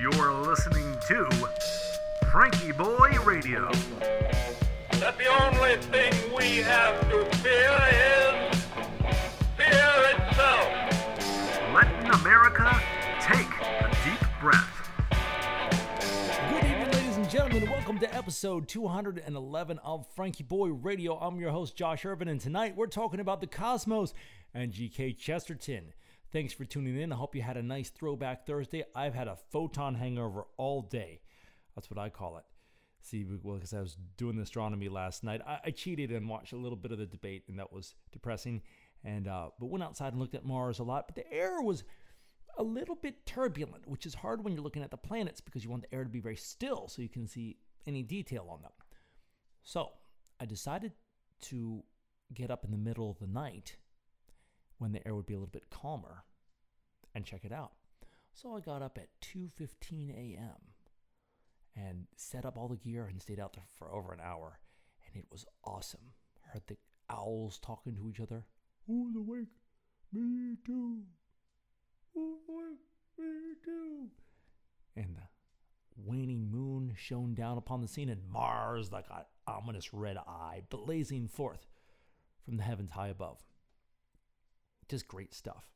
You're listening to FrankieBoi Radio. that the only thing we have to fear is fear itself. Letting America take a deep breath. Good evening, ladies and gentlemen. Welcome to episode 211 of FrankieBoi Radio. I'm your host, Josh Irvin, and tonight we're talking about the cosmos and GK Chesterton. Thanks for tuning in. I hope you had a nice throwback Thursday. I've had a photon hangover all day. That's what I call it. See, well, because I was doing astronomy last night, I, I cheated and watched a little bit of the debate, and that was depressing. And uh, but went outside and looked at Mars a lot, but the air was a little bit turbulent, which is hard when you're looking at the planets because you want the air to be very still so you can see any detail on them. So I decided to get up in the middle of the night when the air would be a little bit calmer and check it out. So I got up at 2:15 a.m. and set up all the gear and stayed out there for over an hour, and it was awesome. Heard the owls talking to each other. Who's awake? Me too. Who's awake? Me too. And the waning moon shone down upon the scene, and Mars, like an ominous red eye, blazing forth from the heavens high above. Just great stuff.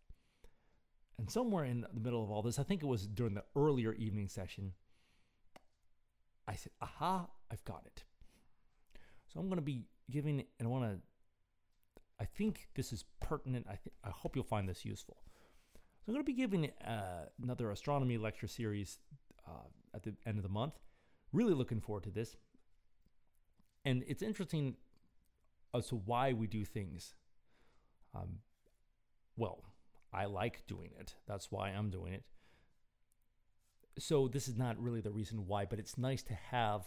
And somewhere in the middle of all this, I think it was during the earlier evening session, I said, aha, I've got it. So I'm going to be giving, and I want to, I think this is pertinent. I, th- I hope you'll find this useful. So I'm going to be giving uh, another astronomy lecture series uh, at the end of the month. Really looking forward to this. And it's interesting as to why we do things. Um, well, I like doing it. That's why I'm doing it. So this is not really the reason why, but it's nice to have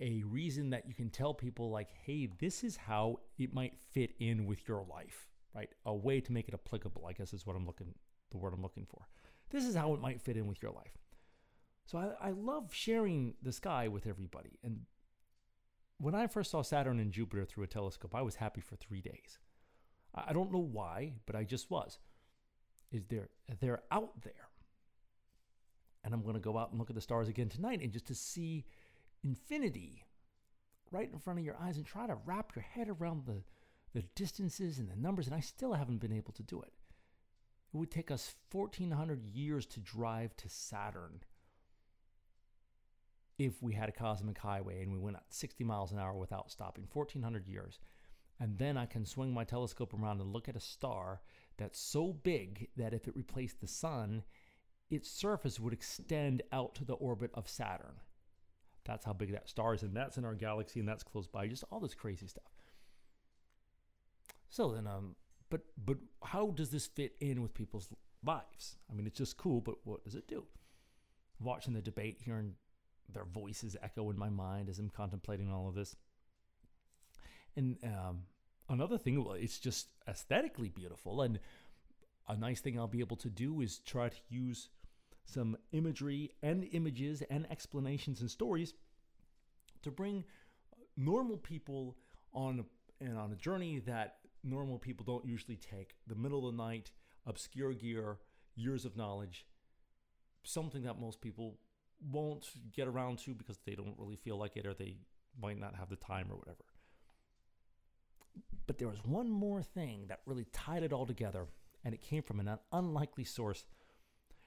a reason that you can tell people like, "Hey, this is how it might fit in with your life." Right? A way to make it applicable, I guess is what I'm looking the word I'm looking for. This is how it might fit in with your life. So I, I love sharing the sky with everybody. And when I first saw Saturn and Jupiter through a telescope, I was happy for three days. I don't know why, but I just was. Is there they're out there. And I'm going to go out and look at the stars again tonight and just to see infinity right in front of your eyes and try to wrap your head around the the distances and the numbers and I still haven't been able to do it. It would take us 1400 years to drive to Saturn if we had a cosmic highway and we went at 60 miles an hour without stopping 1400 years and then I can swing my telescope around and look at a star that's so big that if it replaced the sun, its surface would extend out to the orbit of Saturn. That's how big that star is, and that's in our galaxy, and that's close by. Just all this crazy stuff. So then, um, but but how does this fit in with people's lives? I mean, it's just cool, but what does it do? Watching the debate, hearing their voices echo in my mind as I'm contemplating all of this. And um, another thing, it's just aesthetically beautiful. And a nice thing I'll be able to do is try to use some imagery and images and explanations and stories to bring normal people on and on a journey that normal people don't usually take. The middle of the night, obscure gear, years of knowledge, something that most people won't get around to because they don't really feel like it or they might not have the time or whatever. But there was one more thing that really tied it all together, and it came from an unlikely source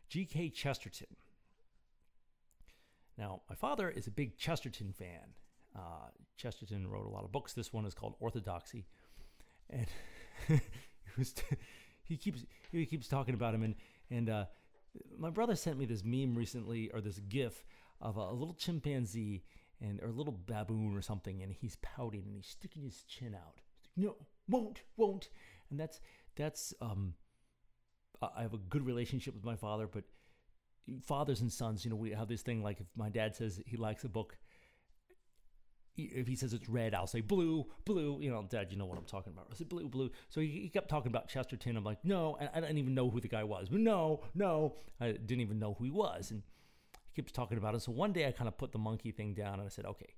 G.K. Chesterton. Now, my father is a big Chesterton fan. Uh, Chesterton wrote a lot of books. This one is called Orthodoxy, and he was he keeps he keeps talking about him. And and uh, my brother sent me this meme recently, or this GIF of a, a little chimpanzee and or a little baboon or something, and he's pouting and he's sticking his chin out. No, won't, won't. And that's that's um. I I have a good relationship with my father, but fathers and sons, you know, we have this thing like if my dad says he likes a book, if he says it's red, I'll say blue, blue. You know, Dad, you know what I'm talking about. I said blue, blue. So he, he kept talking about Chesterton. I'm like, no, and I didn't even know who the guy was. But no, no, I didn't even know who he was. And he keeps talking about it. So one day I kind of put the monkey thing down and I said, okay,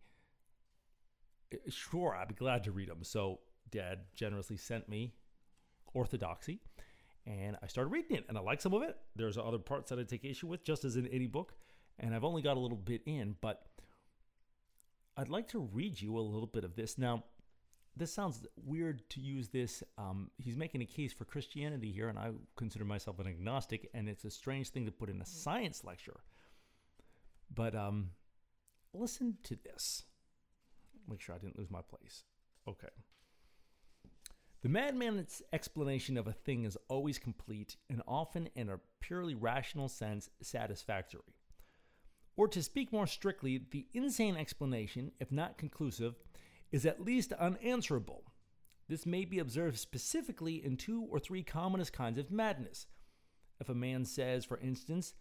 eh, sure, I'd be glad to read them. So Dad generously sent me Orthodoxy, and I started reading it, and I like some of it. There's other parts that I take issue with, just as in any book, and I've only got a little bit in, but I'd like to read you a little bit of this. Now, this sounds weird to use this. Um, he's making a case for Christianity here, and I consider myself an agnostic, and it's a strange thing to put in a science lecture. But um, listen to this. Make sure I didn't lose my place. Okay. The madman's explanation of a thing is always complete and often, in a purely rational sense, satisfactory. Or to speak more strictly, the insane explanation, if not conclusive, is at least unanswerable. This may be observed specifically in two or three commonest kinds of madness. If a man says, for instance,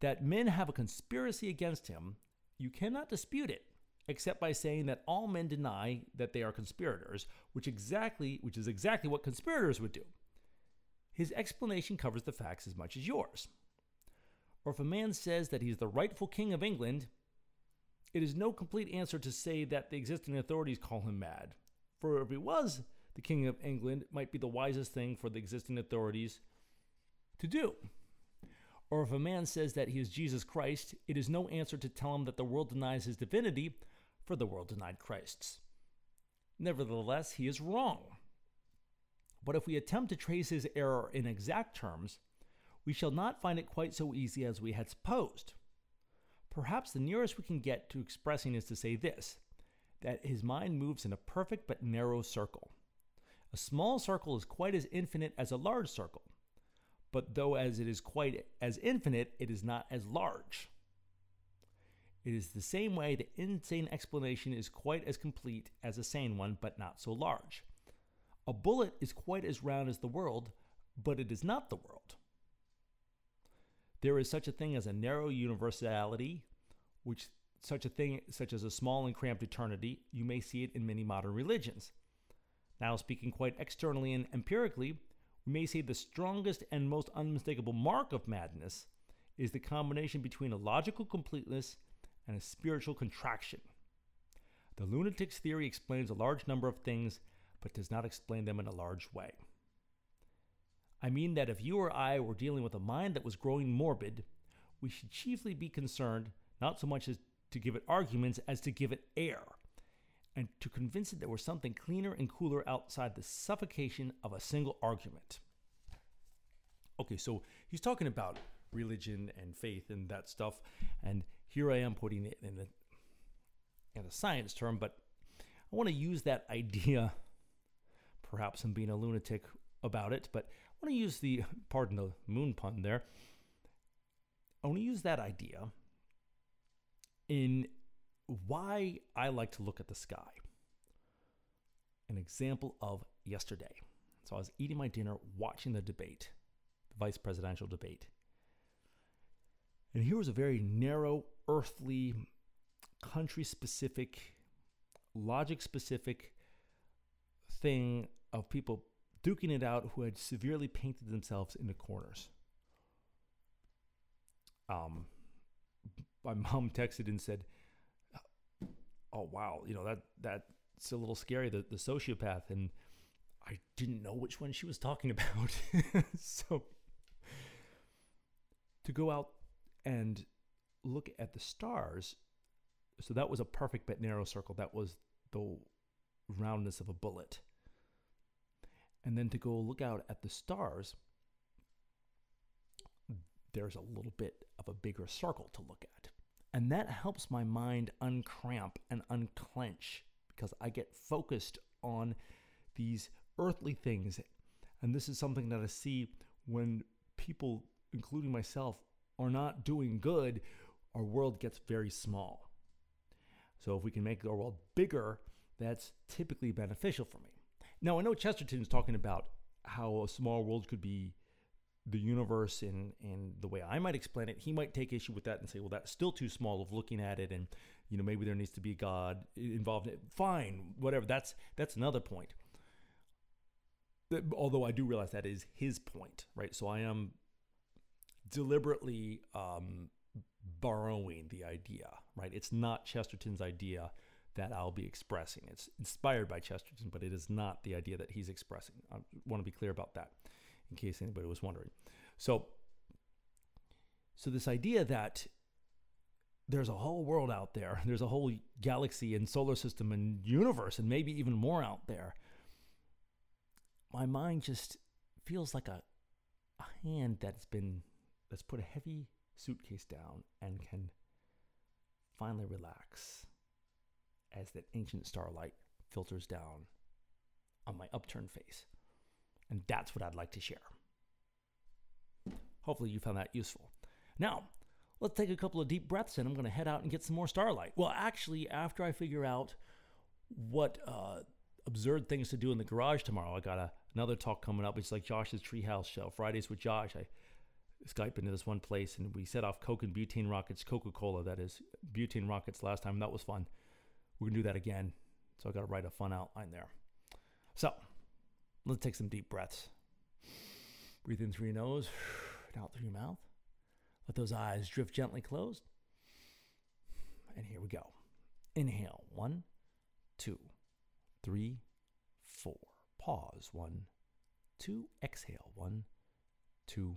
that men have a conspiracy against him, you cannot dispute it except by saying that all men deny that they are conspirators, which exactly which is exactly what conspirators would do. His explanation covers the facts as much as yours. Or if a man says that he's the rightful king of England, it is no complete answer to say that the existing authorities call him mad. For if he was the king of England, it might be the wisest thing for the existing authorities to do. Or if a man says that he is Jesus Christ, it is no answer to tell him that the world denies his divinity, for the world denied Christ's. Nevertheless, he is wrong. But if we attempt to trace his error in exact terms, we shall not find it quite so easy as we had supposed. Perhaps the nearest we can get to expressing is to say this that his mind moves in a perfect but narrow circle. A small circle is quite as infinite as a large circle, but though as it is quite as infinite, it is not as large. It is the same way the insane explanation is quite as complete as a sane one, but not so large. A bullet is quite as round as the world, but it is not the world. There is such a thing as a narrow universality, which such a thing such as a small and cramped eternity, you may see it in many modern religions. Now, speaking quite externally and empirically, we may say the strongest and most unmistakable mark of madness is the combination between a logical completeness and a spiritual contraction. The lunatic's theory explains a large number of things, but does not explain them in a large way. I mean that if you or I were dealing with a mind that was growing morbid, we should chiefly be concerned not so much as to give it arguments as to give it air, and to convince it there was something cleaner and cooler outside the suffocation of a single argument. Okay, so he's talking about religion and faith and that stuff, and here I am putting it in a, in a science term, but I want to use that idea. Perhaps I'm being a lunatic about it, but I want to use the, pardon the moon pun there. I want to use that idea in why I like to look at the sky. An example of yesterday. So I was eating my dinner, watching the debate, the vice presidential debate. And here was a very narrow, earthly, country specific, logic specific thing of people duking it out who had severely painted themselves into corners. Um, my mom texted and said, "Oh wow, you know that that's a little scary. The the sociopath." And I didn't know which one she was talking about. so to go out and look at the stars, so that was a perfect but narrow circle. That was the roundness of a bullet. And then to go look out at the stars, there's a little bit of a bigger circle to look at. And that helps my mind uncramp and unclench because I get focused on these earthly things. And this is something that I see when people, including myself, are not doing good, our world gets very small. So if we can make our world bigger, that's typically beneficial for me. Now, I know Chesterton's talking about how a small world could be the universe in, in the way I might explain it. He might take issue with that and say, well, that's still too small of looking at it. And, you know, maybe there needs to be God involved in it. Fine, whatever. That's, that's another point. Although I do realize that is his point, right? So I am deliberately um, borrowing the idea, right? It's not Chesterton's idea that I'll be expressing. It's inspired by Chesterton, but it is not the idea that he's expressing. I want to be clear about that. in case anybody was wondering. So, so this idea that there's a whole world out there, there's a whole galaxy and solar system and universe, and maybe even more out there. My mind just feels like a, a hand that's been that's put a heavy suitcase down and can finally relax as that ancient starlight filters down on my upturned face. And that's what I'd like to share. Hopefully, you found that useful. Now, let's take a couple of deep breaths and I'm going to head out and get some more starlight. Well, actually, after I figure out what uh, absurd things to do in the garage tomorrow, I got a, another talk coming up. It's like Josh's Treehouse Show, Fridays with Josh. I Skype into this one place and we set off Coke and butane rockets, Coca Cola, that is, butane rockets last time. That was fun. We're going to do that again. So I got to write a fun outline there. So let's take some deep breaths. Breathe in through your nose, and out through your mouth. Let those eyes drift gently closed. And here we go. Inhale. One, two, three, four. Pause. One, two. Exhale. One, two,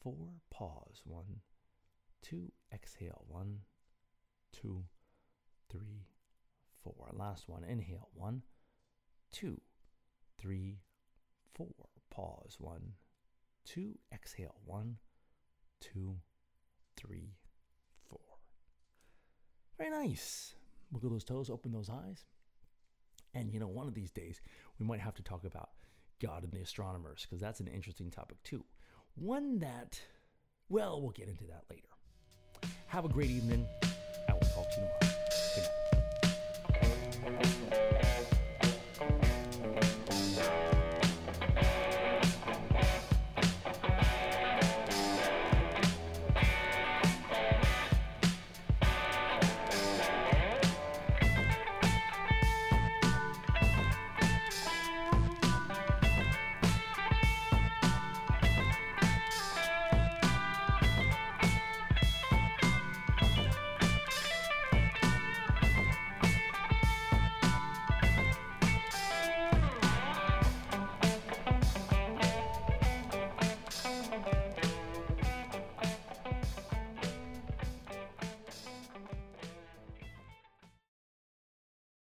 four. Pause. One, two. Exhale. One, two, three, four. Last one. Inhale. One, two, three, four. Pause. One, two. Exhale. One, two, three, four. Very nice. Wiggle those toes, open those eyes. And you know, one of these days, we might have to talk about God and the astronomers, because that's an interesting topic too. One that, well, we'll get into that later. Have a great evening.